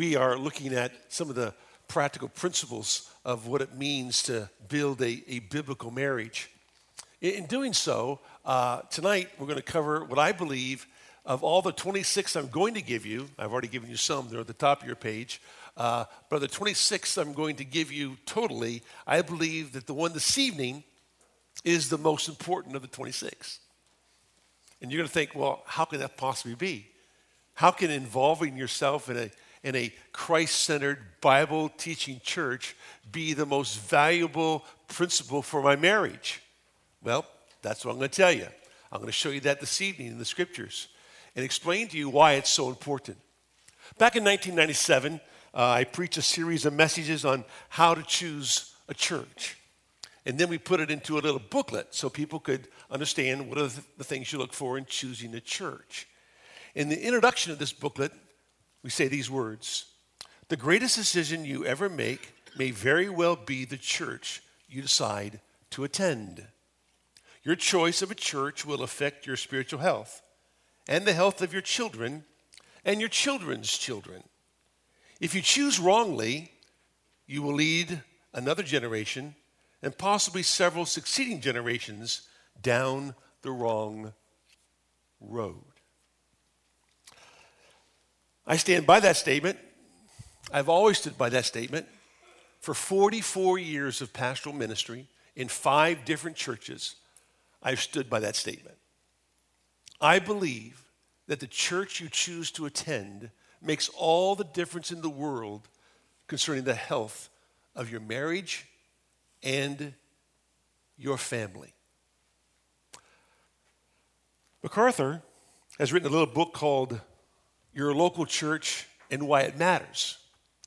we are looking at some of the practical principles of what it means to build a, a biblical marriage. In, in doing so, uh, tonight we're going to cover what I believe of all the 26 I'm going to give you. I've already given you some, they're at the top of your page. Uh, but the 26 I'm going to give you totally, I believe that the one this evening is the most important of the 26. And you're going to think, well, how can that possibly be? How can involving yourself in a in a Christ centered Bible teaching church be the most valuable principle for my marriage? Well, that's what I'm going to tell you. I'm going to show you that this evening in the scriptures and explain to you why it's so important. Back in 1997, uh, I preached a series of messages on how to choose a church. And then we put it into a little booklet so people could understand what are the things you look for in choosing a church. In the introduction of this booklet, we say these words The greatest decision you ever make may very well be the church you decide to attend. Your choice of a church will affect your spiritual health and the health of your children and your children's children. If you choose wrongly, you will lead another generation and possibly several succeeding generations down the wrong road. I stand by that statement. I've always stood by that statement. For 44 years of pastoral ministry in five different churches, I've stood by that statement. I believe that the church you choose to attend makes all the difference in the world concerning the health of your marriage and your family. MacArthur has written a little book called Your Local Church and Why It Matters.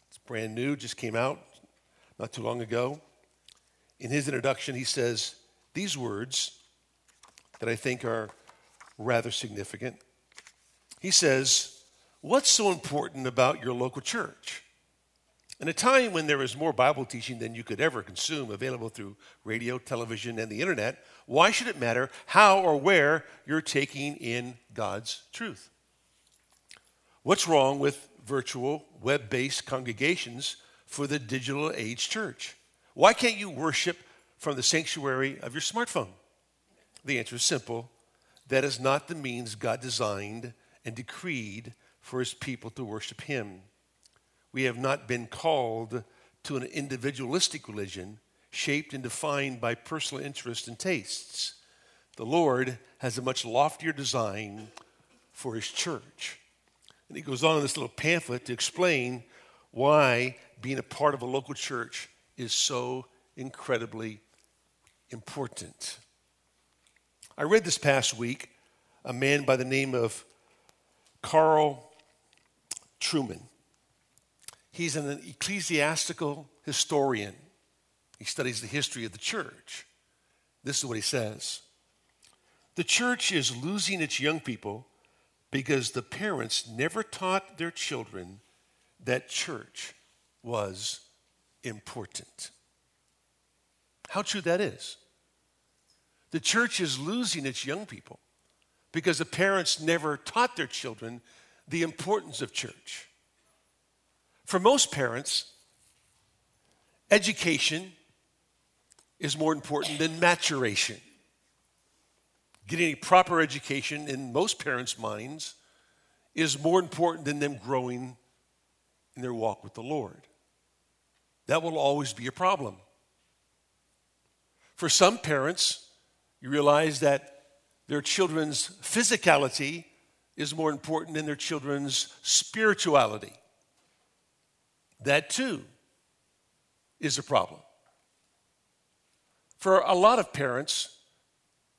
It's brand new, just came out not too long ago. In his introduction, he says these words that I think are rather significant. He says, What's so important about your local church? In a time when there is more Bible teaching than you could ever consume available through radio, television, and the internet, why should it matter how or where you're taking in God's truth? What's wrong with virtual, web based congregations for the digital age church? Why can't you worship from the sanctuary of your smartphone? The answer is simple that is not the means God designed and decreed for his people to worship him. We have not been called to an individualistic religion shaped and defined by personal interests and tastes. The Lord has a much loftier design for his church. And he goes on in this little pamphlet to explain why being a part of a local church is so incredibly important. I read this past week a man by the name of Carl Trueman. He's an ecclesiastical historian. He studies the history of the church. This is what he says The church is losing its young people because the parents never taught their children that church was important. How true that is. The church is losing its young people because the parents never taught their children the importance of church. For most parents, education is more important than maturation. Getting a proper education in most parents' minds is more important than them growing in their walk with the Lord. That will always be a problem. For some parents, you realize that their children's physicality is more important than their children's spirituality. That too is a problem. For a lot of parents,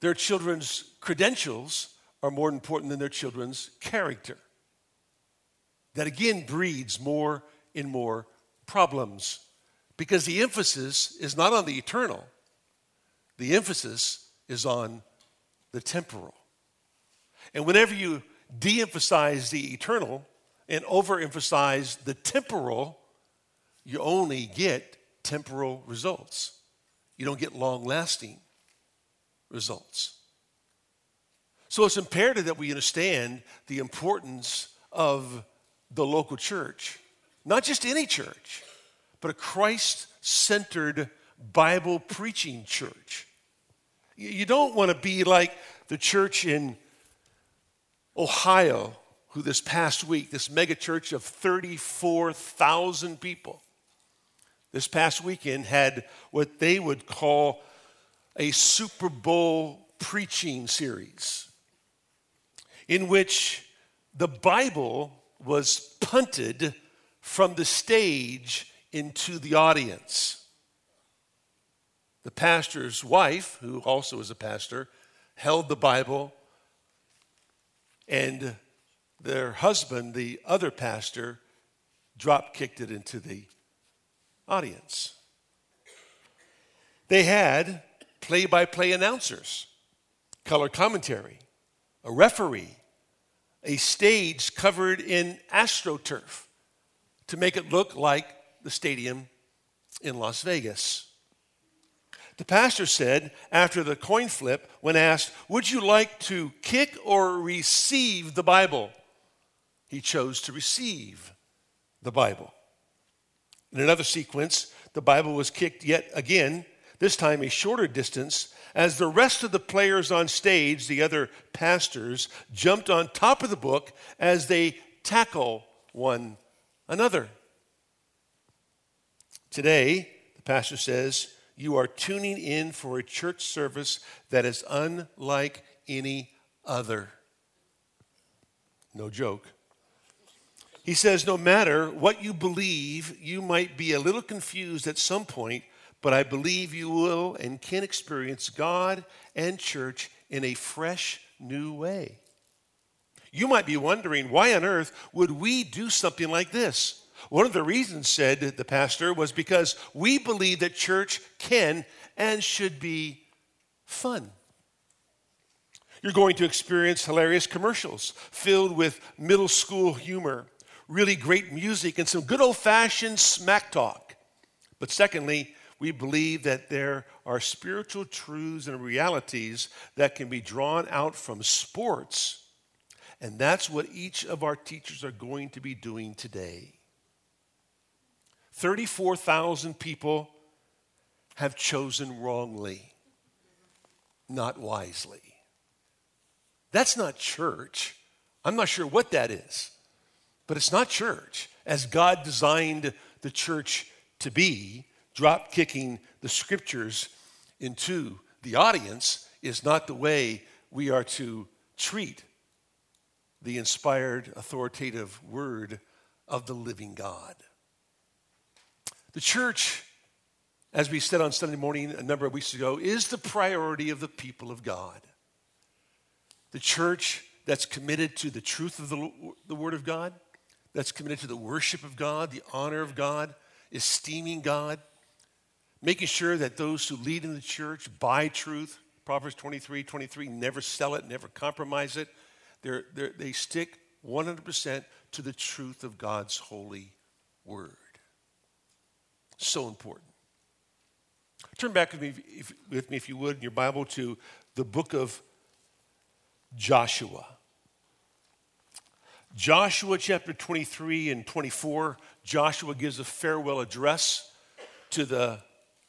their children's credentials are more important than their children's character. That again breeds more and more problems because the emphasis is not on the eternal, the emphasis is on the temporal. And whenever you de emphasize the eternal and overemphasize the temporal, you only get temporal results. You don't get long lasting results. So it's imperative that we understand the importance of the local church Not just any church, but a Christ centered Bible preaching church. You don't want to be like the church in Ohio, who this past week, this mega church of 34,000 people, this past weekend had what they would call a Super Bowl preaching series in which the Bible was punted from the stage into the audience. The pastor's wife, who also is a pastor, held the Bible, and their husband, the other pastor, drop kicked it into the audience. They had play by play announcers, color commentary, a referee, a stage covered in astroturf to make it look like the stadium in Las Vegas. The pastor said after the coin flip, when asked, Would you like to kick or receive the Bible? He chose to receive the Bible. In another sequence, the Bible was kicked yet again, this time a shorter distance, as the rest of the players on stage, the other pastors, jumped on top of the book as they tackle one another. Today, the pastor says, you are tuning in for a church service that is unlike any other. No joke. He says, no matter what you believe, you might be a little confused at some point, but I believe you will and can experience God and church in a fresh, new way. You might be wondering, why on earth would we do something like this? One of the reasons, said the pastor, was because we believe that church can and should be fun. You're going to experience hilarious commercials filled with middle school humor, really great music, and some good old fashioned smack talk. But secondly, we believe that there are spiritual truths and realities that can be drawn out from sports. And that's what each of our teachers are going to be doing today. 34,000 people have chosen wrongly, not wisely. That's not church. I'm not sure what that is, but it's not church as God designed the church to be. Drop kicking the scriptures into the audience is not the way we are to treat the inspired, authoritative word of the living God. The church, as we said on Sunday morning a number of weeks ago, is the priority of the people of God. The church that's committed to the truth of the, the Word of God, that's committed to the worship of God, the honor of God, esteeming God, making sure that those who lead in the church buy truth. Proverbs 23 23, never sell it, never compromise it. They're, they're, they stick 100% to the truth of God's holy word. So important. Turn back with me, if, with me, if you would, in your Bible to the book of Joshua. Joshua chapter 23 and 24, Joshua gives a farewell address to the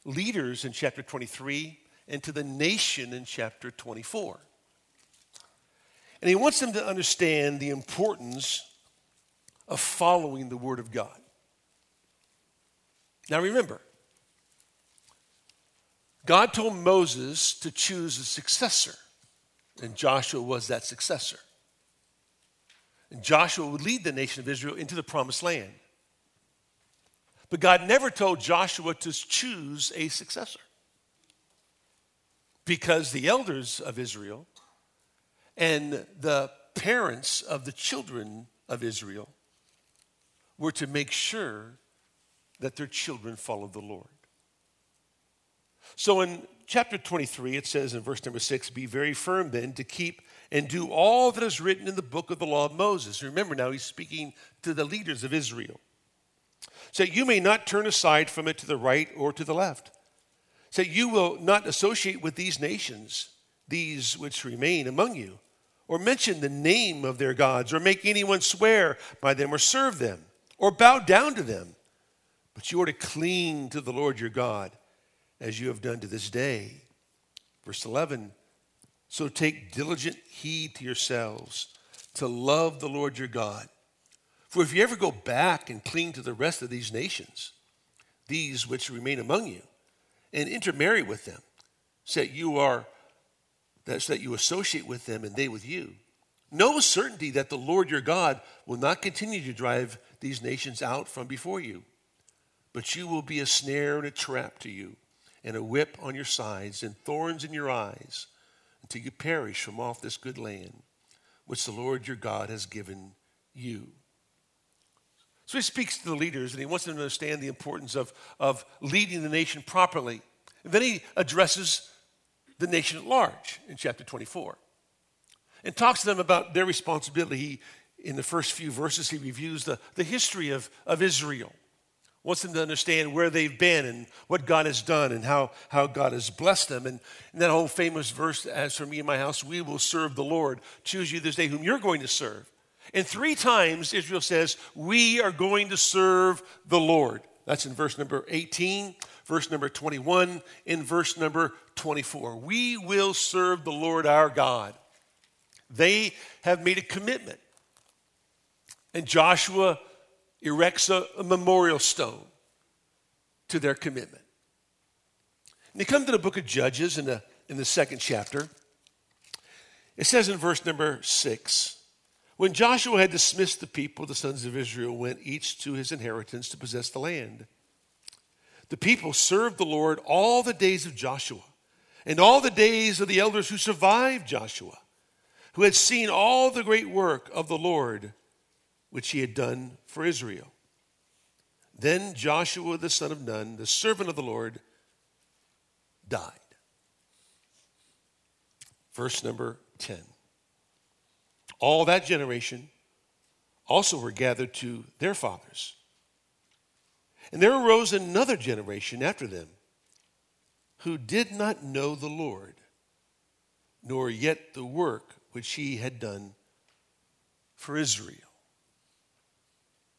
leaders in chapter 23 and to the nation in chapter 24. And he wants them to understand the importance of following the Word of God. Now remember, God told Moses to choose a successor, and Joshua was that successor. And Joshua would lead the nation of Israel into the promised land. But God never told Joshua to choose a successor because the elders of Israel and the parents of the children of Israel were to make sure that their children followed the Lord. So in chapter 23, it says in verse number 6 Be very firm then to keep and do all that is written in the book of the law of Moses. Remember now, he's speaking to the leaders of Israel. So you may not turn aside from it to the right or to the left. So you will not associate with these nations, these which remain among you, or mention the name of their gods, or make anyone swear by them or serve them. or bow down to them, but you are to cling to the Lord your God, as you have done to this day. Verse 11 So take diligent heed to yourselves to love the Lord your God. For if you ever go back and cling to the rest of these nations, these which remain among you, and intermarry with them, so that you are so that you associate with them and they with you. Know certainty that the Lord your God will not continue to drive these nations out from before you, but you will be a snare and a trap to you, and a whip on your sides, and thorns in your eyes, until you perish from off this good land, which the Lord your God has given you. So he speaks to the leaders and he wants them to understand the importance of, of leading the nation properly. And then he addresses the nation at large in chapter 24 and talks to them about their responsibility. He, in the first few verses, he reviews the, the history of, of Israel, wants them to understand where they've been and what God has done and how, how God has blessed them. And, and that whole famous verse, as for me and my house, we will serve the Lord. Choose you this day whom you're going to serve. And three times Israel says, We are going to serve the Lord. That's in verse number 18, verse number 21, in verse number 24. We will serve the Lord our God. They have made a commitment. And Joshua erects a, a memorial stone to their commitment. And they come to the book of Judges in the, in the second chapter. It says in verse number six When Joshua had dismissed the people, the sons of Israel went each to his inheritance to possess the land. The people served the Lord all the days of Joshua and all the days of the elders who survived Joshua, who had seen all the great work of the Lord which he had done for Israel. Then Joshua the son of Nun, the servant of the Lord, died. Verse number 10. All that generation also were gathered to their fathers. And there arose another generation after them who did not know the Lord, nor yet the work which he had done for Israel.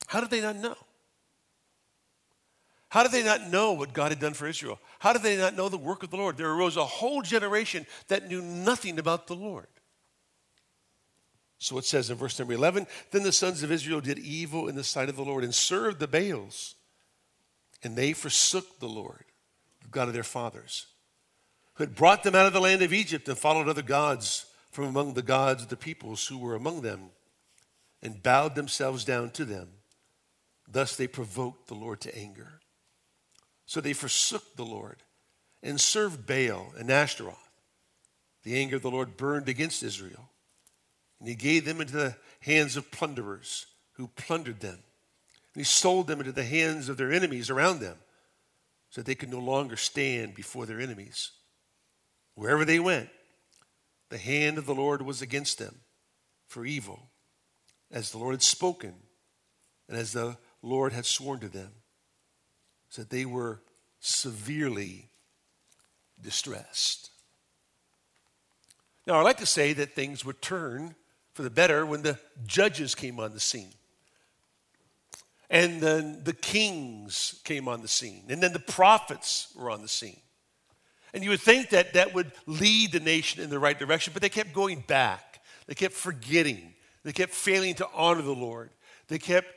How did they not know? How did they not know what God had done for Israel? How did they not know the work of the Lord? There arose a whole generation that knew nothing about the Lord. So it says in verse number 11 Then the sons of Israel did evil in the sight of the Lord and served the Baals, and they forsook the Lord the God of their fathers, who had brought them out of the land of Egypt and followed other gods from among the gods of the peoples who were among them, and bowed themselves down to them. Thus they provoked the Lord to anger. So they forsook the Lord and served Baal and Ashtaroth. The anger of the Lord burned against Israel, and he gave them into the hands of plunderers who plundered them. And he sold them into the hands of their enemies around them so that they could no longer stand before their enemies. Wherever they went, the hand of the Lord was against them for evil, as the Lord had spoken and as the Lord had sworn to them, so that they were severely distressed. Now, I like to say that things would turn for the better when the judges came on the scene. And then the kings came on the scene. And then the prophets were on the scene. And you would think that that would lead the nation in the right direction, but they kept going back. They kept forgetting. They kept failing to honor the Lord. They kept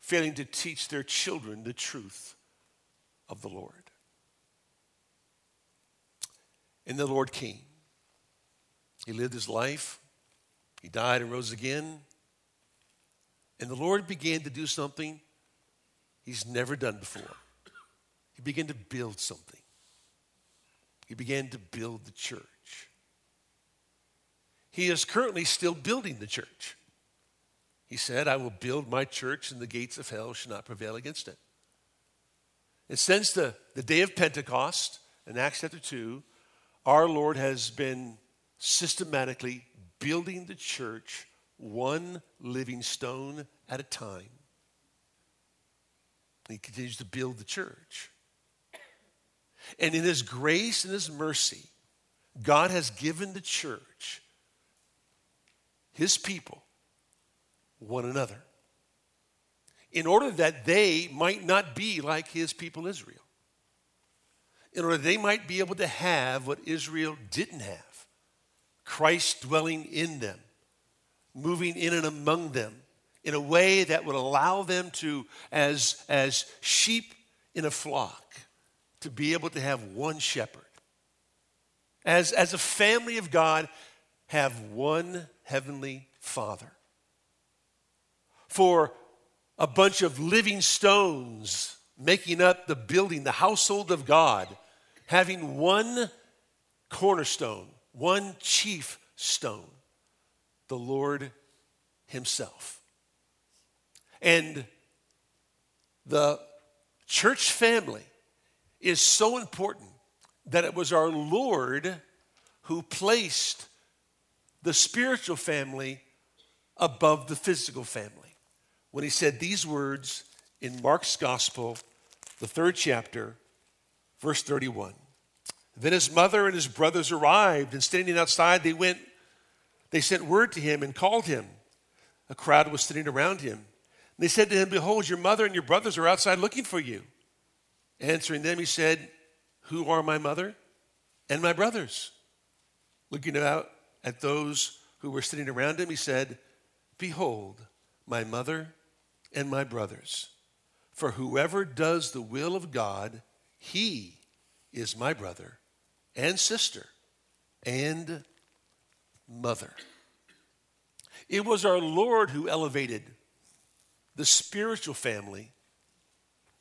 failing to teach their children the truth of the Lord. And the Lord came. He lived his life, he died and rose again. And the Lord began to do something he's never done before. He began to build something. He began to build the church. He is currently still building the church. He said, I will build my church, and the gates of hell shall not prevail against it. And since the, the day of Pentecost in Acts chapter 2, our Lord has been systematically building the church one living stone at a time. He continues to build the church. And in His grace and His mercy, God has given the church, His people, one another. in order that they might not be like his people Israel. In order they might be able to have what Israel didn't have Christ dwelling in them, moving in and among them in a way that would allow them to, as, as sheep in a flock, to be able to have one shepherd. As, as a family of God, have one heavenly Father. For a bunch of living stones making up the building, the household of God, having one cornerstone, one chief stone, the Lord Himself. And the church family is so important that it was our Lord who placed the spiritual family above the physical family. When he said these words in Mark's gospel, the third chapter, verse 31. Then his mother and his brothers arrived, and standing outside, they went, they sent word to him and called him. A crowd was sitting around him. They said to him, Behold, your mother and your brothers are outside looking for you. Answering them, he said, Who are my mother and my brothers? Looking out at those who were sitting around him, he said, Behold, my mother and my brothers. For whoever does the will of God, he is my brother and sister and mother. It was our Lord who elevated the spiritual family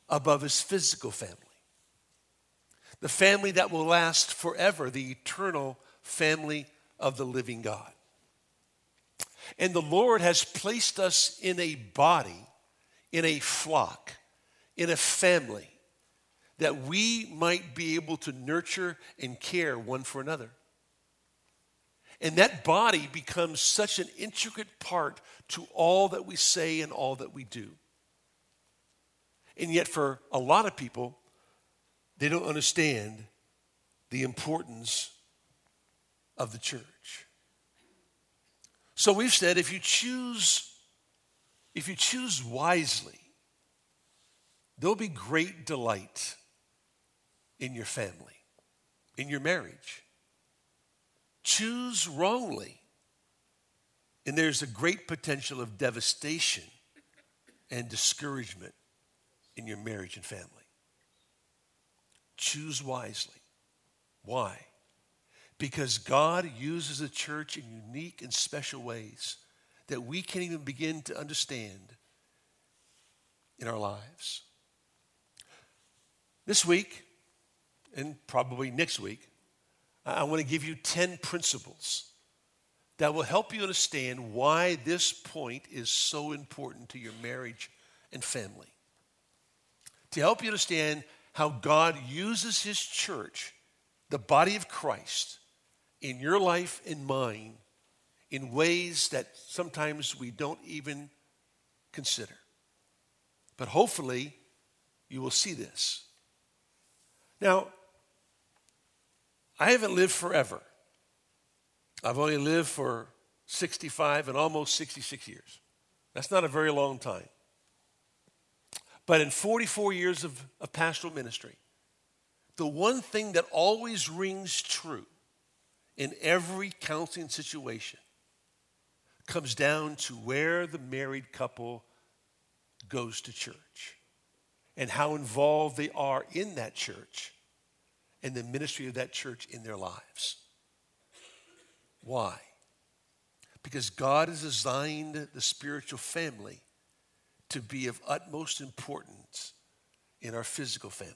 above his physical family. The family that will last forever, the eternal family of the living God. And the Lord has placed us in a body, in a flock, in a family, that we might be able to nurture and care one for another. And that body becomes such an intricate part to all that we say and all that we do. And yet, for a lot of people, they don't understand the importance of the church. So we've said if you choose, if you choose wisely, there'll be great delight in your family, in your marriage choose wrongly, and there's a great potential of devastation and discouragement in your marriage and family. Choose wisely. Why? Because God uses the church in unique and special ways that we can't even begin to understand in our lives. This week, and probably next week, I want to give you 10 principles that will help you understand why this point is so important to your marriage and family. To help you understand how God uses His church, the body of Christ, in your life and mine in ways that sometimes we don't even consider. But hopefully, you will see this. Now, I haven't lived forever. I've only lived for 65 and almost 66 years. That's not a very long time. But in 44 years of, of pastoral ministry, the one thing that always rings true in every counseling situation comes down to where the married couple goes to church and how involved they are in that church and the ministry of that church in their lives. Why? Because God has designed the spiritual family to be of utmost importance in our physical family.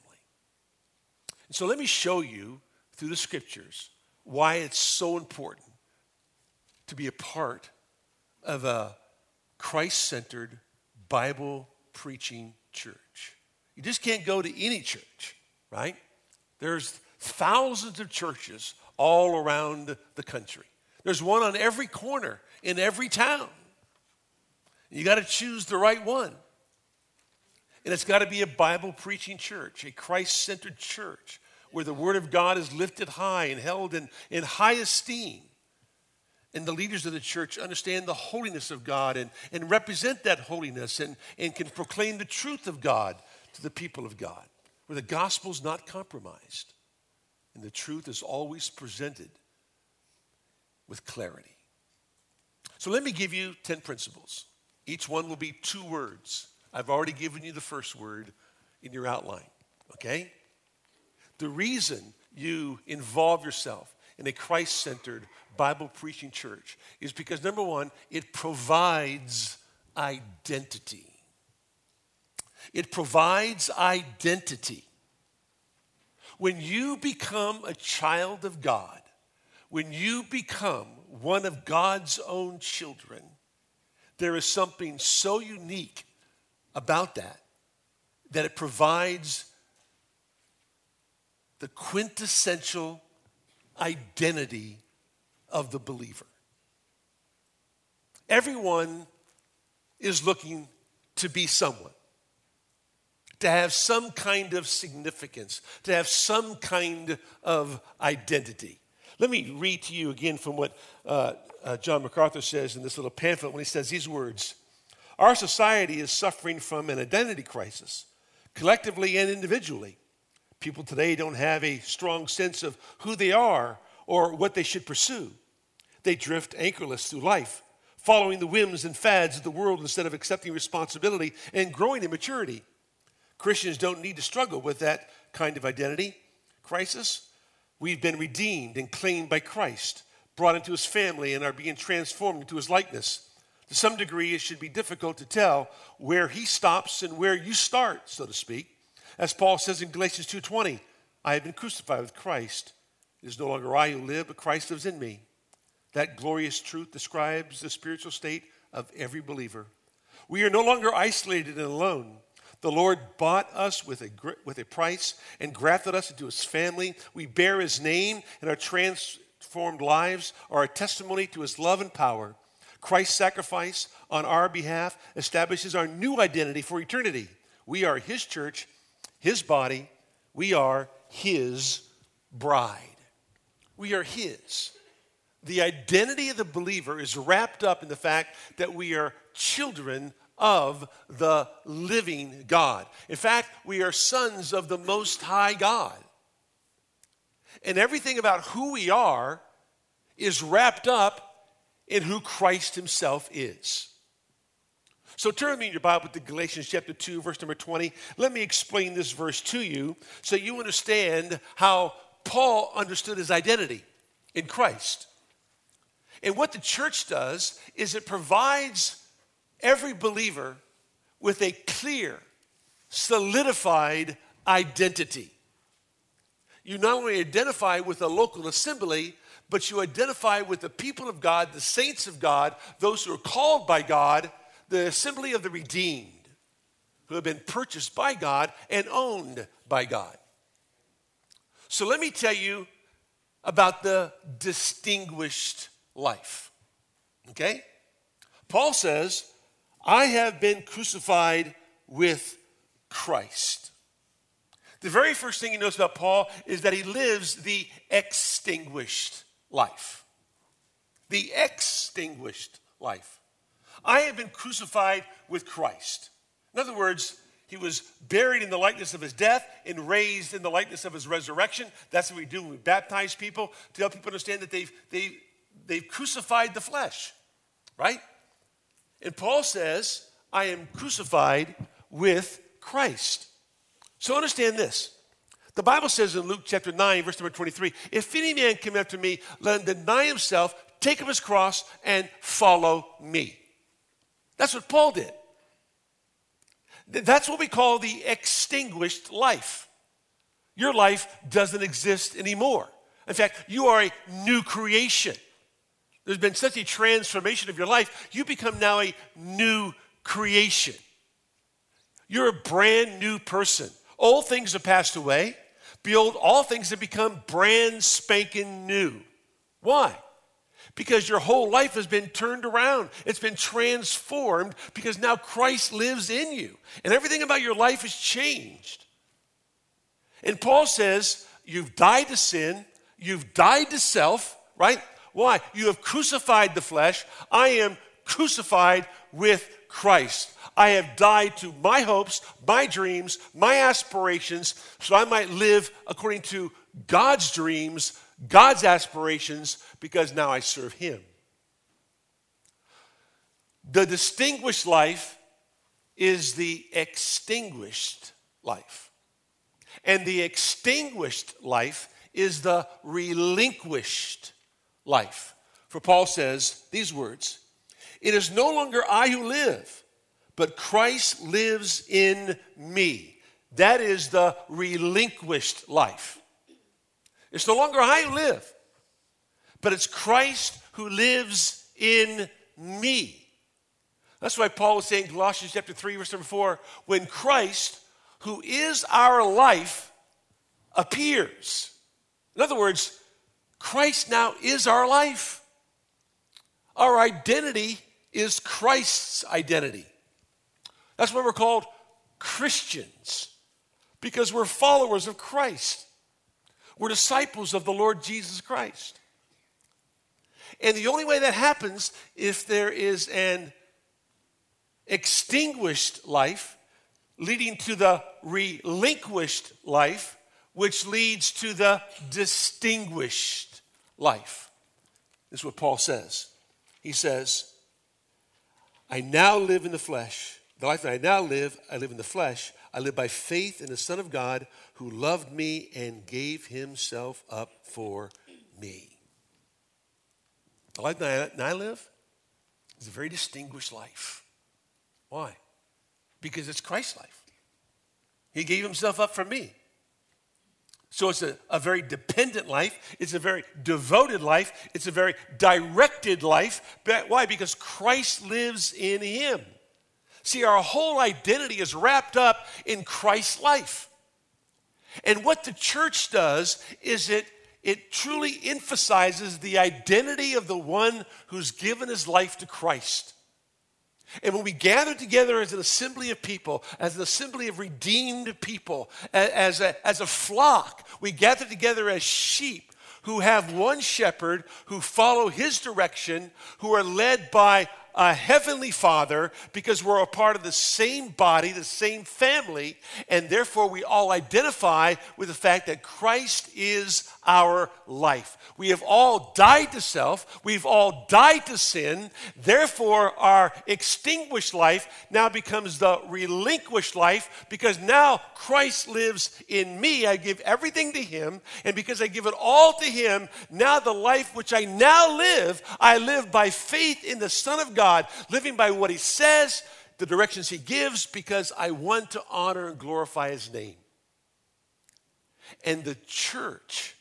And so let me show you through the scriptures why it's so important to be a part of a Christ centered, Bible preaching church. You just can't go to any church, right? There's thousands of churches all around the country. There's one on every corner in every town. You got to choose the right one. And it's got to be a Bible preaching church, a Christ centered church where the Word of God is lifted high and held in, in high esteem. and the leaders of the church understand the holiness of God and, and represent that holiness and, and can proclaim the truth of God to the people of God, where the gospel's not compromised and the truth is always presented with clarity. So let me give you 10 principles. Each one will be two words. I've already given you the first word in your outline, okay? The reason you involve yourself in a Christ centered Bible preaching church is because number one, it provides identity. It provides identity. When you become a child of God, when you become one of God's own children, there is something so unique about that that it provides the quintessential identity of the believer. Everyone is looking to be someone, to have some kind of significance, to have some kind of identity. Let me read to you again from what uh, uh, John MacArthur says in this little pamphlet when he says these words Our society is suffering from an identity crisis, collectively and individually. People today don't have a strong sense of who they are or what they should pursue. They drift anchorless through life, following the whims and fads of the world instead of accepting responsibility and growing in maturity. Christians don't need to struggle with that kind of identity crisis. We've been redeemed and claimed by Christ, brought into his family, and are being transformed into his likeness. To some degree, it should be difficult to tell where he stops and where you start, so to speak. As Paul says in Galatians 2:20, I have been crucified with Christ. It is no longer I who live, but Christ lives in me. That glorious truth describes the spiritual state of every believer. We are no longer isolated and alone. The Lord bought us with a, with a price and grafted us into his family. We bear his name, and our transformed lives are a testimony to his love and power. Christ's sacrifice on our behalf establishes our new identity for eternity. We are his church, his body. We are his bride. We are his the identity of the believer is wrapped up in the fact that we are children of the living God. In fact, we are sons of the Most High God. And everything about who we are is wrapped up in who Christ Himself is. So turn me in your Bible to Galatians chapter 2, verse number 20. Let me explain this verse to you so you understand how Paul understood his identity in Christ. And what the church does is it provides every believer with a clear, solidified identity. You not only identify with a local assembly, but you identify with the people of God, the saints of God, those who are called by God, the assembly of the redeemed, who have been purchased by God and owned by God. So let me tell you about the distinguished life. Okay? Paul says, I have been crucified with Christ. The very first thing he knows about Paul is that he lives the extinguished life. The extinguished life. I have been crucified with Christ. In other words, he was buried in the likeness of his death and raised in the likeness of his resurrection. That's what we do when we baptize people to help people understand that they've, they, they've crucified the flesh, right? And Paul says, I am crucified with Christ. So understand this. The Bible says in Luke chapter 9, verse number 23, if any man come after me, let him deny himself, take up his cross, and follow me. That's what Paul did. That's what we call the extinguished life. Your life doesn't exist anymore. In fact, you are a new creation. There's been such a transformation of your life. You become now a new creation. You're a brand new person. Old things have passed away. Behold, all things have become brand spanking new. Why? Because your whole life has been turned around. It's been transformed because now Christ lives in you. And everything about your life has changed. And Paul says, You've died to sin, you've died to self, right? Why? You have crucified the flesh. I am crucified with Christ. I have died to my hopes, my dreams, my aspirations, so I might live according to God's dreams, God's aspirations, because now I serve Him. The distinguished life is the extinguished life. And the extinguished life is the relinquished life. For Paul says these words It is no longer I who live, but Christ lives in me. That is the relinquished life. It's no longer I who live, but it's Christ who lives in me. That's why Paul was saying, Colossians chapter 3, verse number 4, when Christ, who is our life, appears. In other words, Christ now is our life. Our identity is Christ's identity. That's why we're called Christians, because we're followers of Christ. We're disciples of the Lord Jesus Christ. And the only way that happens if there is an extinguished life leading to the relinquished life, which leads to the distinguished life. This is what Paul says. He says, I now live in the flesh. The life that I now live, I live in the flesh. I live by faith in the Son of God who loved me and gave himself up for me. The life that I live is a very distinguished life. Why? Because it's Christ's life. He gave himself up for me. So it's a, a very dependent life. It's a very devoted life. It's a very directed life. Why? Because Christ lives in him. See, our whole identity is wrapped up in Christ's life. And what the church does is it, it truly emphasizes the identity of the one who's given his life to Christ. And when we gather together as an assembly of people, as an assembly of redeemed people, as a, as a flock, we gather together as sheep who have one shepherd, who follow his direction, who are led by a heavenly father because we're a part of the same body, the same family, and therefore we all identify with the fact that Christ is our life. We have all died to self, we've all died to sin, therefore our extinguished life now becomes the relinquished life because now Christ lives in me. I give everything to him, and because I give it all to him, now the life which I now live, I live by faith in the Son of God living by what He says, the directions He gives, because I want to honor and glorify His name. And the church,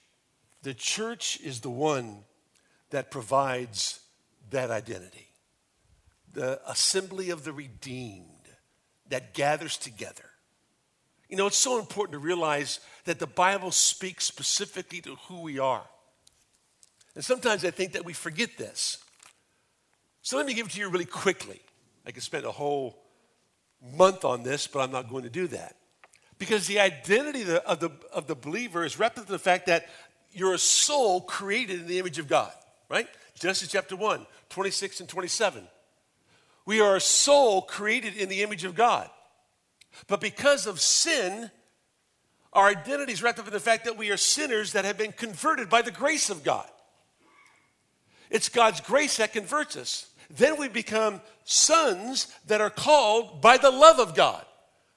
the church is the one that provides that identity. The assembly of the redeemed that gathers together. You know, it's so important to realize that the Bible speaks specifically to who we are. And sometimes I think that we forget this. So let me give it to you really quickly. I could spend a whole month on this, but I'm not going to do that. Because the identity of the, of the, believer is wrapped up in the fact that you're a soul created in the image of God, right? Genesis chapter 1, 26 and 27. We are a soul created in the image of God. But because of sin, our identity is wrapped up in the fact that we are sinners that have been converted by the grace of God. It's God's grace that converts us then we become sons that are called by the love of God.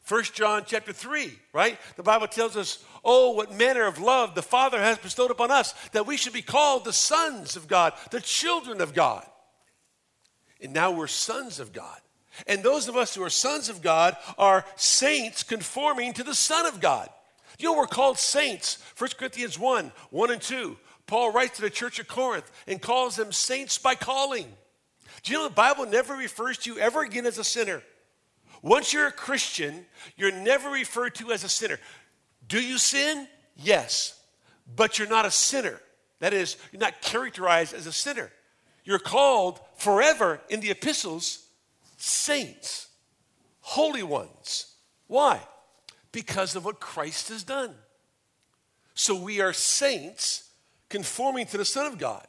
First John chapter 3, right? The Bible tells us, oh, what manner of love the Father has bestowed upon us, that we should be called the sons of God, the children of God. And now we're sons of God. And those of us who are sons of God are saints conforming to the Son of God. You know, we're called saints. 1 Corinthians 1 1 and 2. Paul writes to the church of Corinth and calls them saints by calling. Do you know the Bible never refers to you ever again as a sinner? Once you're a Christian, you're never referred to as a sinner. Do you sin? Yes. But you're not a sinner. That is, you're not characterized as a sinner. You're called forever in the epistles saints, holy ones. Why? Because of what Christ has done. So we are saints conforming to the Son of God.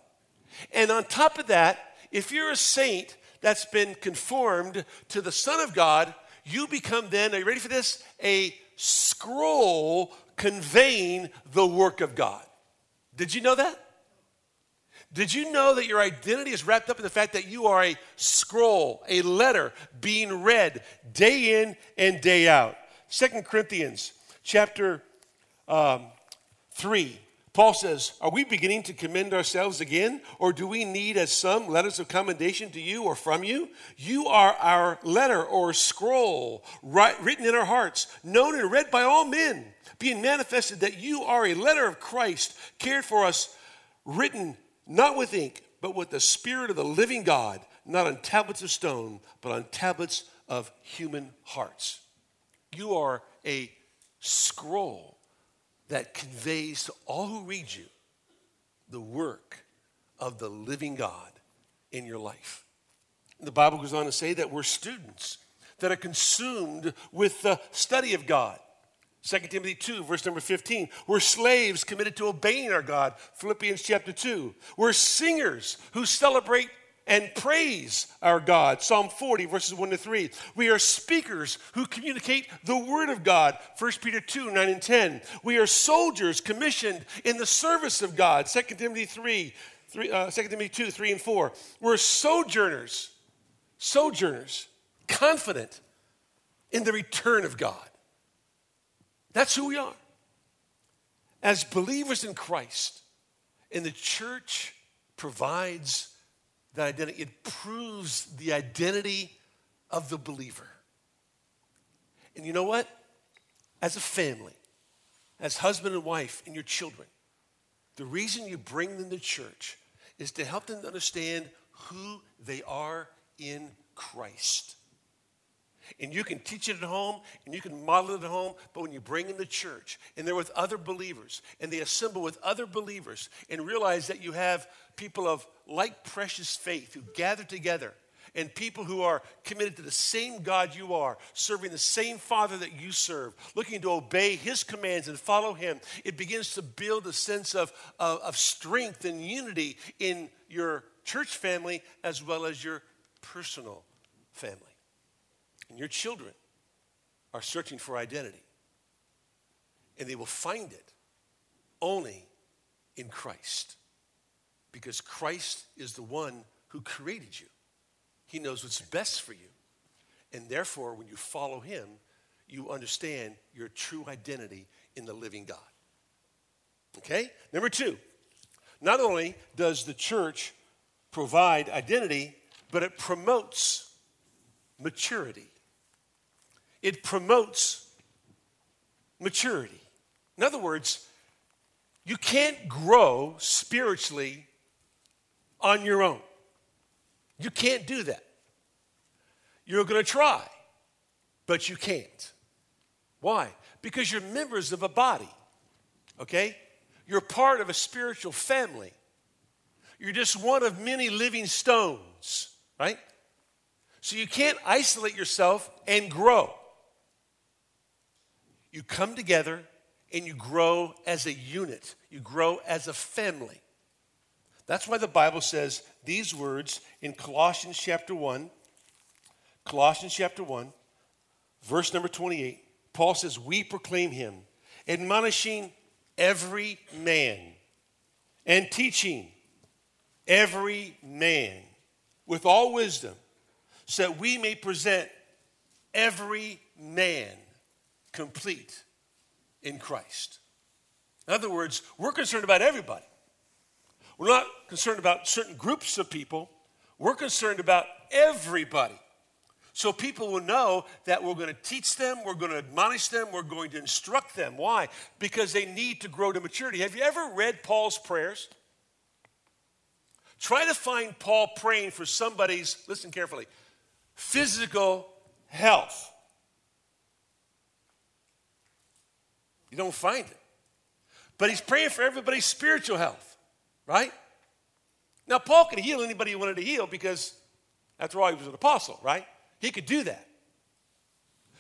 And on top of that, if you're a saint that's been conformed to the Son of God, you become then, are you ready for this? A scroll conveying the work of God. Did you know that? Did you know that your identity is wrapped up in the fact that you are a scroll, a letter being read day in and day out? Second Corinthians chapter um, 3, Paul says, Are we beginning to commend ourselves again? Or do we need, as some, letters of commendation to you or from you? You are our letter or scroll, written in our hearts, known and read by all men, being manifested that you are a letter of Christ, cared for us, written not with ink, but with the Spirit of the living God, not on tablets of stone, but on tablets of human hearts. You are a scroll that conveys to all who read you the work of the living God in your life. The Bible goes on to say that we're students that are consumed with the study of God. 2 Timothy 2, verse number 15. We're slaves committed to obeying our God. Philippians chapter 2. We're singers who celebrate and praise our God. Psalm 40, verses 1 to 3. We are speakers who communicate the Word of God. 1 Peter 2, 9 and 10. We are soldiers commissioned in the service of God. 2 Timothy 3, 3 uh, 2 Timothy 2, 3 and 4. We're sojourners, sojourners, confident in the return of God. That's who we are. As believers in Christ, and the church provides that identity. It proves the identity of the believer. And you know what? As a family, as husband and wife, and your children, the reason you bring them to church is to help them understand who they are in Christ. And you can teach it at home and you can model it at home, but when you bring in the church and they're with other believers and they assemble with other believers and realize that you have people of like precious faith who gather together and people who are committed to the same God you are, serving the same Father that you serve, looking to obey His commands and follow Him, it begins to build a sense of, of, of strength and unity in your church family as well as your personal family. And your children are searching for identity, and they will find it only in Christ because Christ is the one who created you. He knows what's best for you. And therefore, when you follow him, you understand your true identity in the living God. Okay? Number two, not only does the church provide identity, but it promotes maturity. It promotes maturity. In other words, you can't grow spiritually on your own. You can't do that. You're going to try, but you can't. Why? Because you're members of a body, okay? You're part of a spiritual family. You're just one of many living stones, right? So you can't isolate yourself and grow. You come together and you grow as a unit, you grow as a family. That's why the Bible says these words in Colossians chapter 1. Colossians chapter 1, verse number 28. Paul says, We proclaim him, admonishing every man and teaching every man with all wisdom, so that we may present every man complete in Christ. In other words, we're concerned about everybody. We're not concerned about certain groups of people, we're concerned about everybody. So people will know that we're going to teach them, we're going to admonish them, we're going to instruct them. Why? Because they need to grow to maturity. Have you ever read Paul's prayers? Try to find Paul praying for somebody's, listen carefully, physical health. You don't find it. But he's praying for everybody's spiritual health right? Now, Paul could heal anybody he wanted to heal because, after all, he was an apostle, right? He could do that.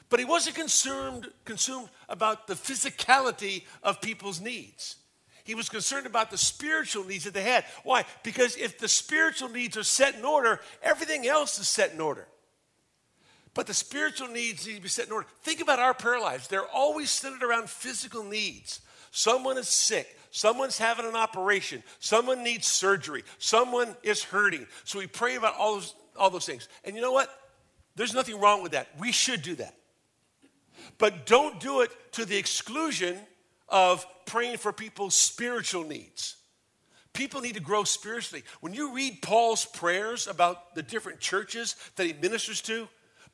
But he wasn't concerned, consumed about the physicality of people's needs. He was concerned about the spiritual needs that they had. Why? Because if the spiritual needs are set in order, everything else is set in order. But the spiritual needs need to be set in order. Think about our prayer lives. They're always centered around physical needs. Someone is sick. Someone's having an operation. Someone needs surgery. Someone is hurting. So we pray about all those, all those things. And you know what? There's nothing wrong with that. We should do that. But don't do it to the exclusion of praying for people's spiritual needs. People need to grow spiritually. When you read Paul's prayers about the different churches that he ministers to,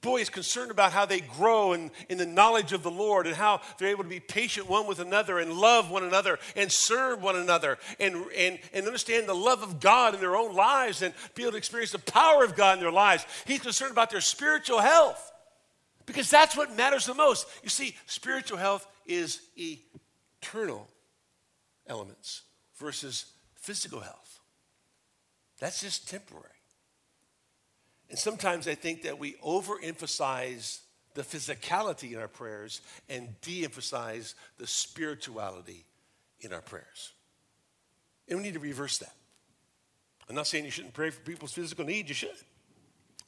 boy is concerned about how they grow in, in the knowledge of the Lord and how they're able to be patient one with another and love one another and serve one another and, and, and understand the love of God in their own lives and be able to experience the power of God in their lives. He's concerned about their spiritual health because that's what matters the most. You see, spiritual health is eternal elements versus physical health. That's just temporary. And sometimes I think that we overemphasize the physicality in our prayers and de emphasize the spirituality in our prayers. And we need to reverse that. I'm not saying you shouldn't pray for people's physical needs, you should.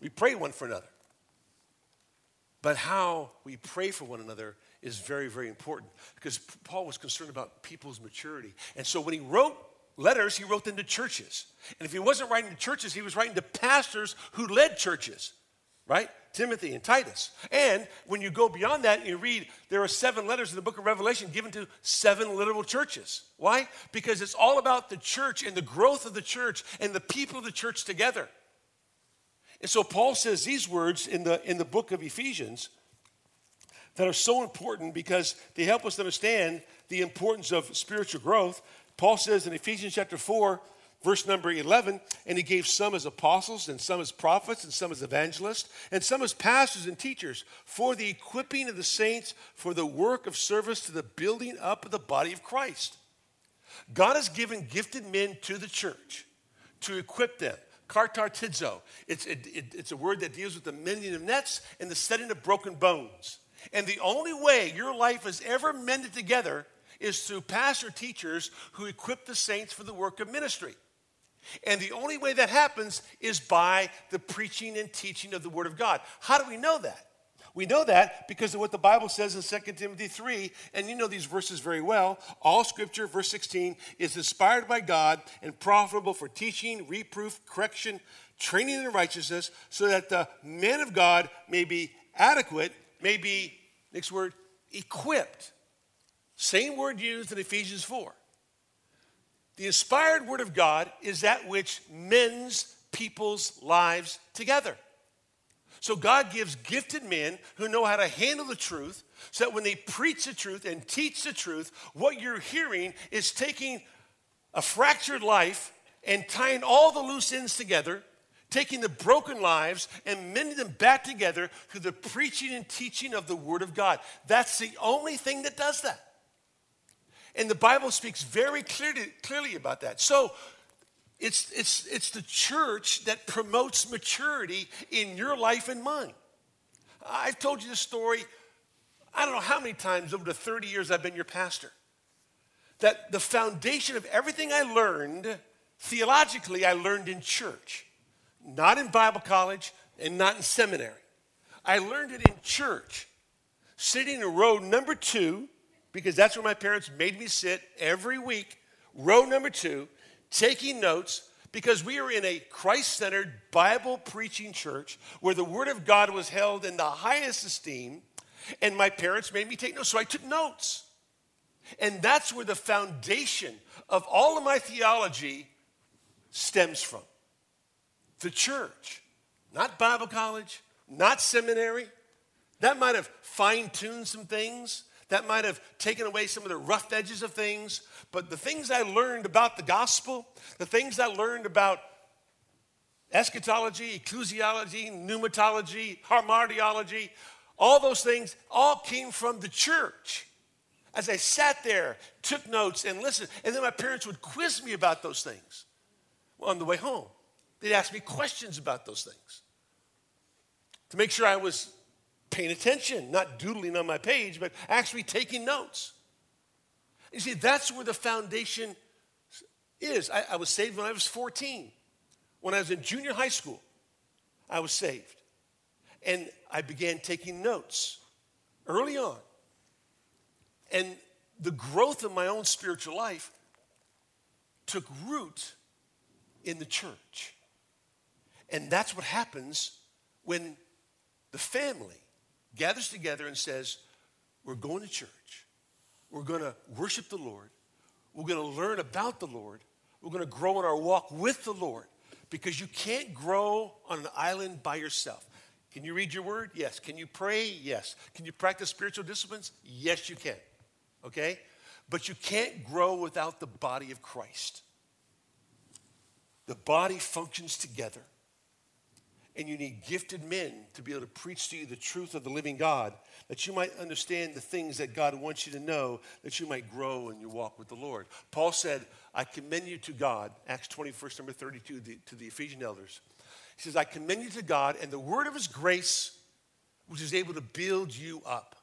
We pray one for another. But how we pray for one another is very, very important because Paul was concerned about people's maturity. And so when he wrote letters, he wrote them to churches. And if he wasn't writing to churches, he was writing to pastors who led churches, right? Timothy and Titus. And when you go beyond that and you read, there are seven letters in the book of Revelation given to seven literal churches. Why? Because it's all about the church and the growth of the church and the people of the church together. And so Paul says these words in the, in the book of Ephesians that are so important because they help us understand the importance of spiritual growth Paul says in Ephesians chapter 4, verse number 11, and he gave some as apostles, and some as prophets, and some as evangelists, and some as pastors and teachers for the equipping of the saints for the work of service to the building up of the body of Christ. God has given gifted men to the church to equip them. Katartizo. It's, it, it, it's a word that deals with the mending of nets and the setting of broken bones. And the only way your life is ever mended together is through pastor teachers who equip the saints for the work of ministry. And the only way that happens is by the preaching and teaching of the Word of God. How do we know that? We know that because of what the Bible says in 2 Timothy 3, and you know these verses very well. All scripture, verse 16, is inspired by God and profitable for teaching, reproof, correction, training in righteousness, so that the man of God may be adequate, may be, next word, equipped same word used in Ephesians 4. The inspired word of God is that which mends people's lives together. So God gives gifted men who know how to handle the truth so that when they preach the truth and teach the truth, what you're hearing is taking a fractured life and tying all the loose ends together, taking the broken lives and mending them back together through the preaching and teaching of the Word of God. That's the only thing that does that. And the Bible speaks very clearly, clearly about that. So it's, it's, it's the church that promotes maturity in your life and mine. I've told you this story, I don't know how many times over the 30 years I've been your pastor. That the foundation of everything I learned, theologically, I learned in church, not in Bible college and not in seminary. I learned it in church, sitting in row number two because that's where my parents made me sit every week, row number two, taking notes because we are in a Christ centered, Bible preaching church where the Word of God was held in the highest esteem. And my parents made me take notes. So I took notes. And that's where the foundation of all of my theology stems from the church, not Bible college, not seminary. That might have fine tuned some things, that might have taken away some of the rough edges of things. But the things I learned about the gospel, the things I learned about eschatology, ecclesiology, pneumatology, hamartiology, all those things all came from the church. As I sat there, took notes, and listened, and then my parents would quiz me about those things on the way home. They'd ask me questions about those things to make sure I was paying attention, not doodling on my page, but actually taking notes. You see, that's where the foundation is. I, I was saved when I was 14. When I was in junior high school, I was saved. And I began taking notes early on. And the growth of my own spiritual life took root in the church. And that's what happens when the family gathers together and says, We're going to church. We're going to worship the Lord. We're going to learn about the Lord. We're going to grow in our walk with the Lord because you can't grow on an island by yourself. Can you read your word? Yes. Can you pray? Yes. Can you practice spiritual disciplines? Yes, you can. Okay? But you can't grow without the body of Christ. The body functions together. And you need gifted men to be able to preach to you the truth of the living God, that you might understand the things that God wants you to know, that you might grow in your walk with the Lord. Paul said, I commend you to God, Acts 21, number 32, the, to the Ephesian elders. He says, I commend you to God and the word of his grace, which is able to build you up.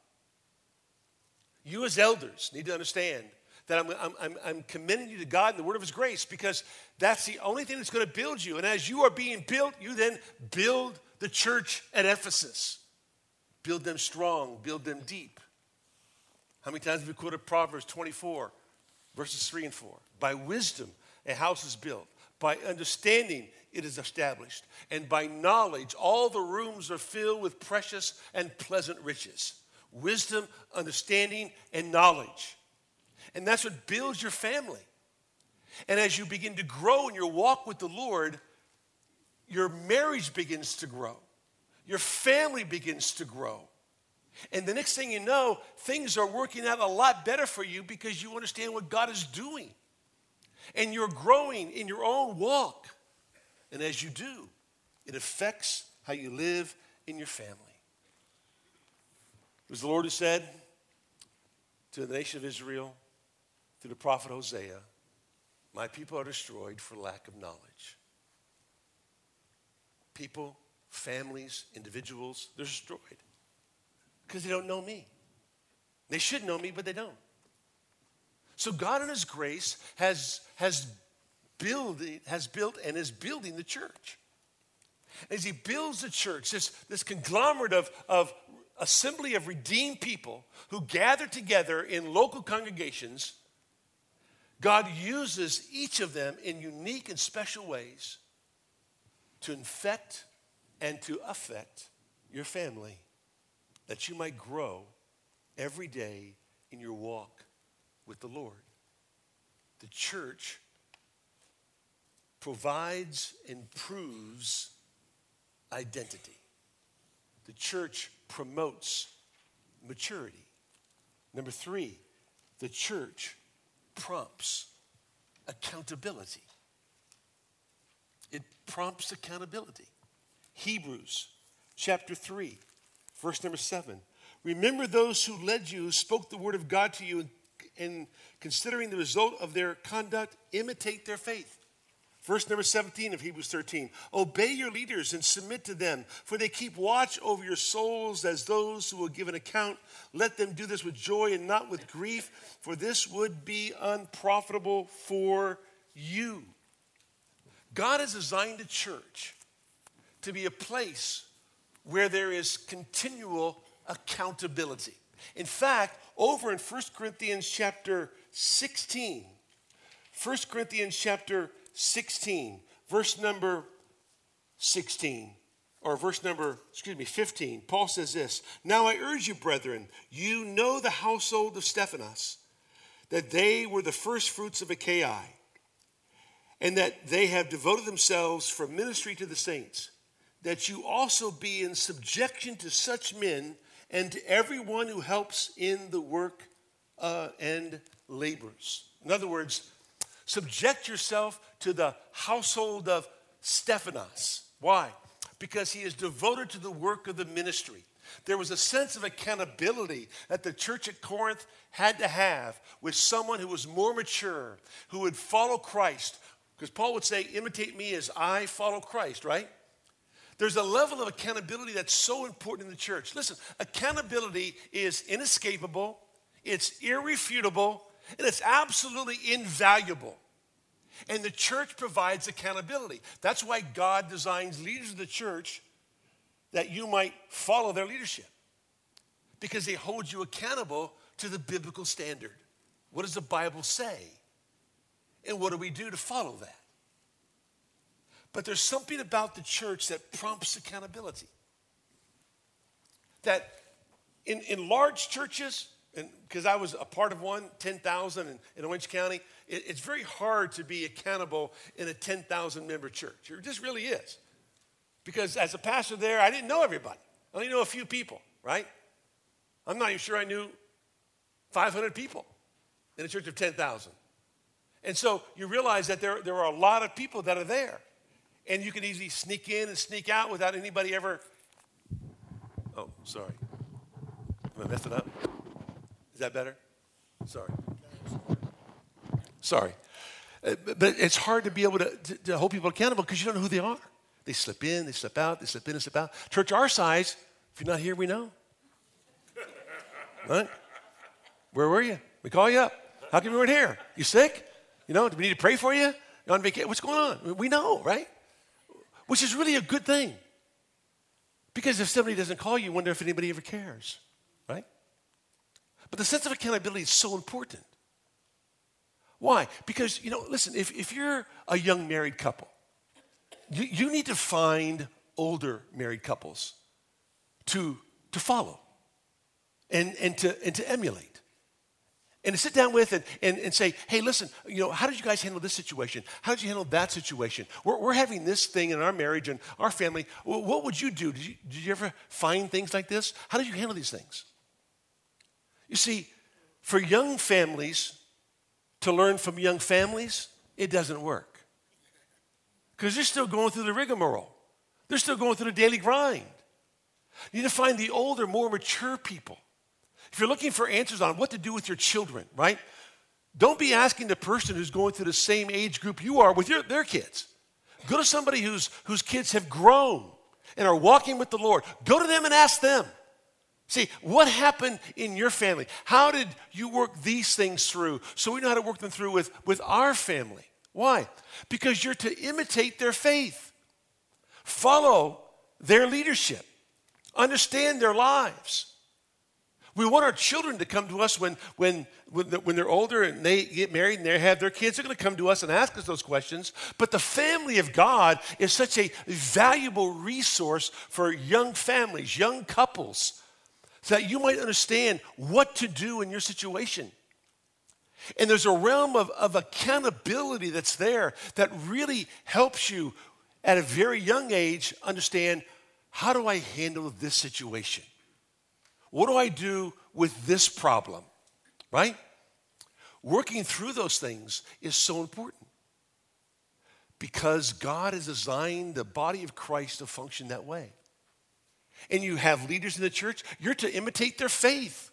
You, as elders, need to understand that I'm, I'm, I'm, commending you to God and the word of his grace because that's the only thing that's going to build you. And as you are being built, you then build the church at Ephesus. Build them strong, build them deep. How many times have we quoted Proverbs 24, verses 3 and 4? By wisdom, a house is built. By understanding, it is established. And by knowledge, all the rooms are filled with precious and pleasant riches. Wisdom, understanding, and knowledge. And that's what builds your family. And as you begin to grow in your walk with the Lord, your marriage begins to grow, your family begins to grow. And the next thing you know, things are working out a lot better for you because you understand what God is doing. And you're growing in your own walk. And as you do, it affects how you live in your family. It was the Lord who said to the nation of Israel, through the prophet Hosea, My people are destroyed for lack of knowledge. People, families, individuals, they're destroyed because they don't know me. They should know me, but they don't. So God in His grace has, has, build, has built and is building the church. As He builds the church, this, this conglomerate of, of assembly of redeemed people who gather together in local congregations God uses each of them in unique and special ways to infect and to affect your family that you might grow every day in your walk with the Lord. The church provides and proves identity. The church promotes maturity. Number three, the church prompts accountability. It prompts accountability. Hebrews chapter 3, verse number 7. Remember those who led you, who spoke the word of God to you, and considering the result of their conduct, imitate their faith. Verse number 17 of Hebrews 13 Obey your leaders and submit to them, for they keep watch over your souls as those who will give an account. Let them do this with joy and not with grief, for this would be unprofitable for you. God has designed a church to be a place where there is continual accountability. In fact, over in 1 Corinthians chapter 16, 1 Corinthians chapter 16, verse number 16, or verse number, excuse me, 15, Paul says this Now I urge you, brethren, you know the household of Stephanas, that they were the first fruits of Achaia, and that they have devoted themselves for ministry to the saints, that you also be in subjection to such men and to everyone who helps in the work uh, and labors. In other words, Subject yourself to the household of Stephanas. Why? Because he is devoted to the work of the ministry. There was a sense of accountability that the church at Corinth had to have with someone who was more mature, who would follow Christ. Because Paul would say, Imitate me as I follow Christ, right? There's a level of accountability that's so important in the church. Listen, accountability is inescapable, it's irrefutable, And it's absolutely invaluable. And the church provides accountability. That's why God designs leaders of the church that you might follow their leadership because they hold you accountable to the biblical standard. What does the Bible say? And what do we do to follow that? But there's something about the church that prompts accountability. That in, in large churches, because I was a part of one, 10,000 in, Orange County, it, it's very hard to be accountable in a 10,000 member church. It just really is. Because as a pastor there, I didn't know everybody. I only know a few people, right? I'm not even sure I knew 500 people in a church of 10,000. And so you realize that there, there are a lot of people that are there. And you can easily sneak in and sneak out without anybody ever. Oh, sorry. Am I messing up? That better? Sorry. Sorry. Uh, but it's hard to be able to, to, to hold people accountable because you don't know who they are. They slip in, they slip out, they slip in and slip out. Church our size, if you're not here, we know. Right? Where were you? We call you up. How come you weren't here? You sick? You know, do we need to pray for you? You're on vacation? What's going on? We know, right? Which is really a good thing. Because if somebody doesn't call you, you wonder if anybody ever cares? But the sense of accountability is so important. Why? Because, you know, listen, if, if you're a young married couple, you, you need to find older married couples to, to follow and, and, to, and to emulate. And to sit down with and, and, and say, hey, listen, you know, how did you guys handle this situation? How did you handle that situation? We're, we're having this thing in our marriage and our family. What would you do? Did you, did you ever find things like this? How did you handle these things? You see, for young families to learn from young families, it doesn't work because they're still going through the rigmarole. They're still going through the daily grind. You need to find the older, more mature people. If you're looking for answers on what to do with your children, right? Don't be asking the person who's going through the same age group you are with your, their kids. Go to somebody whose, whose kids have grown and are walking with the Lord. Go to them and ask them. See, what happened in your family? How did you work these things through so we know how to work them through with, with our family? Why? Because you're to imitate their faith, follow their leadership, understand their lives. We want our children to come to us when, when, when they're older and they get married and they have their kids. They're going to come to us and ask us those questions. But the family of God is such a valuable resource for young families, young couples, so that you might understand what to do in your situation. And there's a realm of, of accountability that's there that really helps you at a very young age understand how do I handle this situation? What do I do with this problem? Right? Working through those things is so important because God has designed the body of Christ to function that way. And you have leaders in the church, you're to imitate their faith,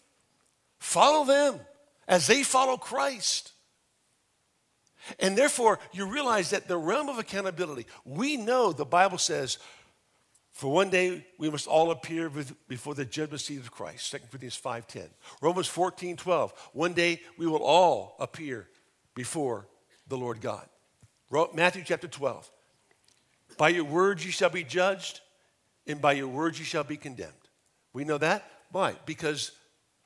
follow them as they follow Christ. And therefore, you realize that the realm of accountability, we know the Bible says, for one day we must all appear before the judgment seat of Christ. 2 Corinthians 5.10. Romans 14, 12. One day we will all appear before the Lord God. Matthew chapter 12. By your words you shall be judged, and by your words you shall be condemned. We know that. Why? Because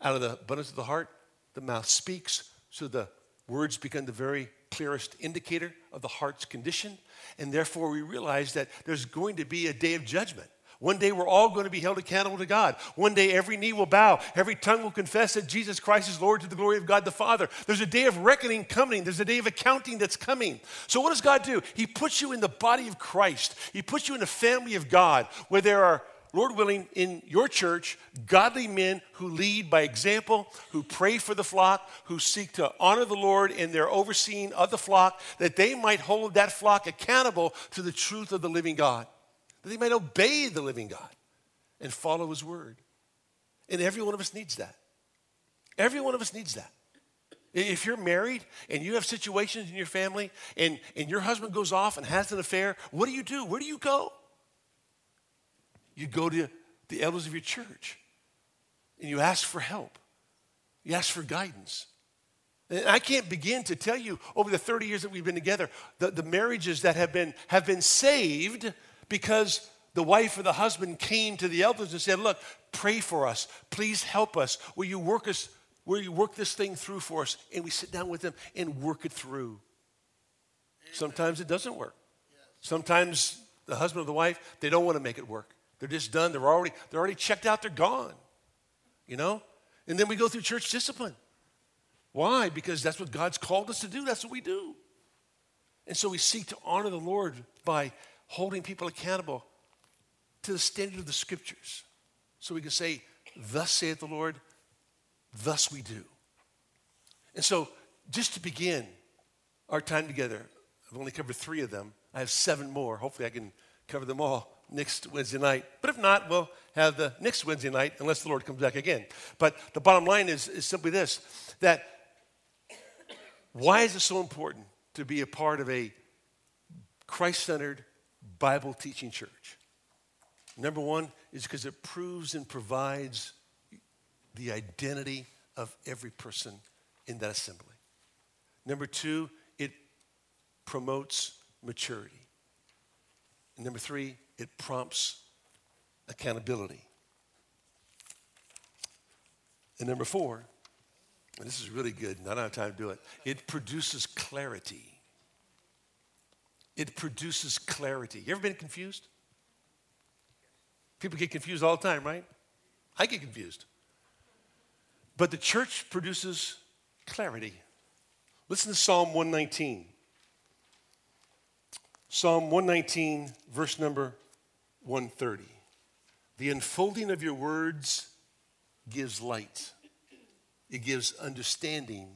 out of the abundance of the heart, the mouth speaks, so the words become the very clearest indicator of the heart's condition. And therefore, we realize that there's going to be a day of judgment. One day we're all going to be held accountable to God. One day every knee will bow, every tongue will confess that Jesus Christ is Lord to the glory of God the Father. There's a day of reckoning coming, there's a day of accounting that's coming. So, what does God do? He puts you in the body of Christ, He puts you in the family of God where there are Lord willing, in your church, godly men who lead by example, who pray for the flock, who seek to honor the Lord in their overseeing of the flock, that they might hold that flock accountable to the truth of the living God, that they might obey the living God and follow his word. And every one of us needs that. Every one of us needs that. If you're married and you have situations in your family and, and your husband goes off and has an affair, what do you do? Where do you go? You go to the elders of your church and you ask for help. You ask for guidance. And I can't begin to tell you over the 30 years that we've been together, the, the marriages that have been, have been saved because the wife or the husband came to the elders and said, Look, pray for us. Please help us. Will you work us? Will you work this thing through for us? And we sit down with them and work it through. Sometimes it doesn't work. Sometimes the husband or the wife, they don't want to make it work. They're just done. They're already, they're already checked out. They're gone. You know? And then we go through church discipline. Why? Because that's what God's called us to do. That's what we do. And so we seek to honor the Lord by holding people accountable to the standard of the scriptures. So we can say, Thus saith the Lord, thus we do. And so, just to begin our time together, I've only covered three of them. I have seven more. Hopefully, I can cover them all next Wednesday night. But if not, we'll have the next Wednesday night unless the Lord comes back again. But the bottom line is, is simply this that why is it so important to be a part of a Christ centered Bible teaching church? Number one is because it proves and provides the identity of every person in that assembly. Number two, it promotes maturity. And number three, it prompts accountability. And number four, and this is really good, don't have time to do it, it produces clarity. It produces clarity. You ever been confused? People get confused all the time, right? I get confused. But the church produces clarity. Listen to Psalm 119. Psalm 119, verse number 130. The unfolding of your words gives light, it gives understanding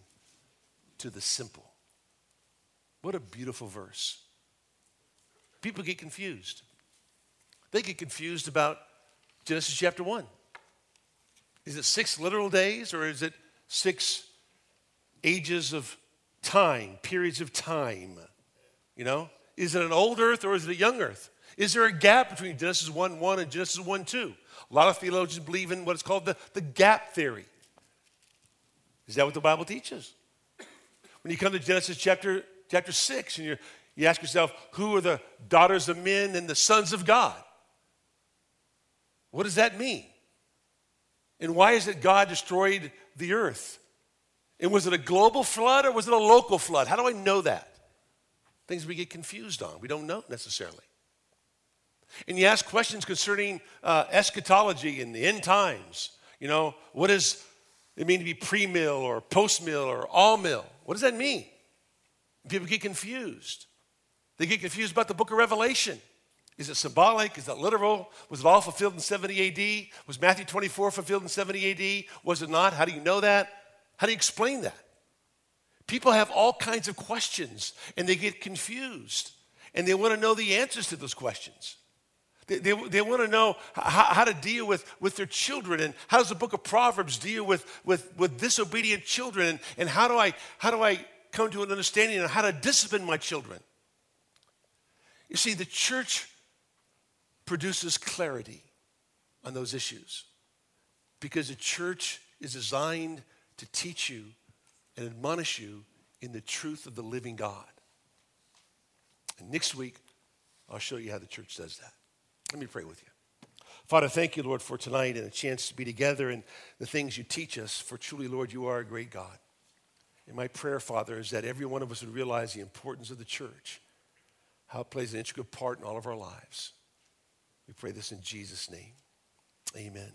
to the simple. What a beautiful verse. People get confused. They get confused about Genesis chapter 1. Is it six literal days or is it six ages of time, periods of time? You know? Is it an old earth or is it a young earth? Is there a gap between Genesis 1 1 and Genesis 1 2? A lot of theologians believe in what is called the, the gap theory. Is that what the Bible teaches? When you come to Genesis chapter, chapter 6 and you you ask yourself, who are the daughters of men and the sons of God? What does that mean? And why is it God destroyed the earth? And was it a global flood or was it a local flood? How do I know that? Things we get confused on. We don't know necessarily. And you ask questions concerning uh, eschatology and the end times. You know, what does it mean to be pre mill or post mill or all mill? What does that mean? People get confused. They get confused about the book of Revelation. Is it symbolic? Is that literal? Was it all fulfilled in 70 AD? Was Matthew 24 fulfilled in 70 AD? Was it not? How do you know that? How do you explain that? People have all kinds of questions and they get confused and they want to know the answers to those questions. They, they, they want to know how, how, to deal with, with their children and how does the book of Proverbs deal with, with, with disobedient children and, and how, do I, how do I come to an understanding of how to discipline my children? You see, the church produces clarity on those issues because the church is designed to teach you and admonish you in the truth of the living God. And next week, I'll show you how the church does that. Let me pray with you. Father, thank you, Lord, for tonight and a chance to be together and the things you teach us. For truly, Lord, you are a great God. And my prayer, Father, is that every one of us would realize the importance of the church, how it plays an integral part in all of our lives. We pray this in Jesus' name. Amen.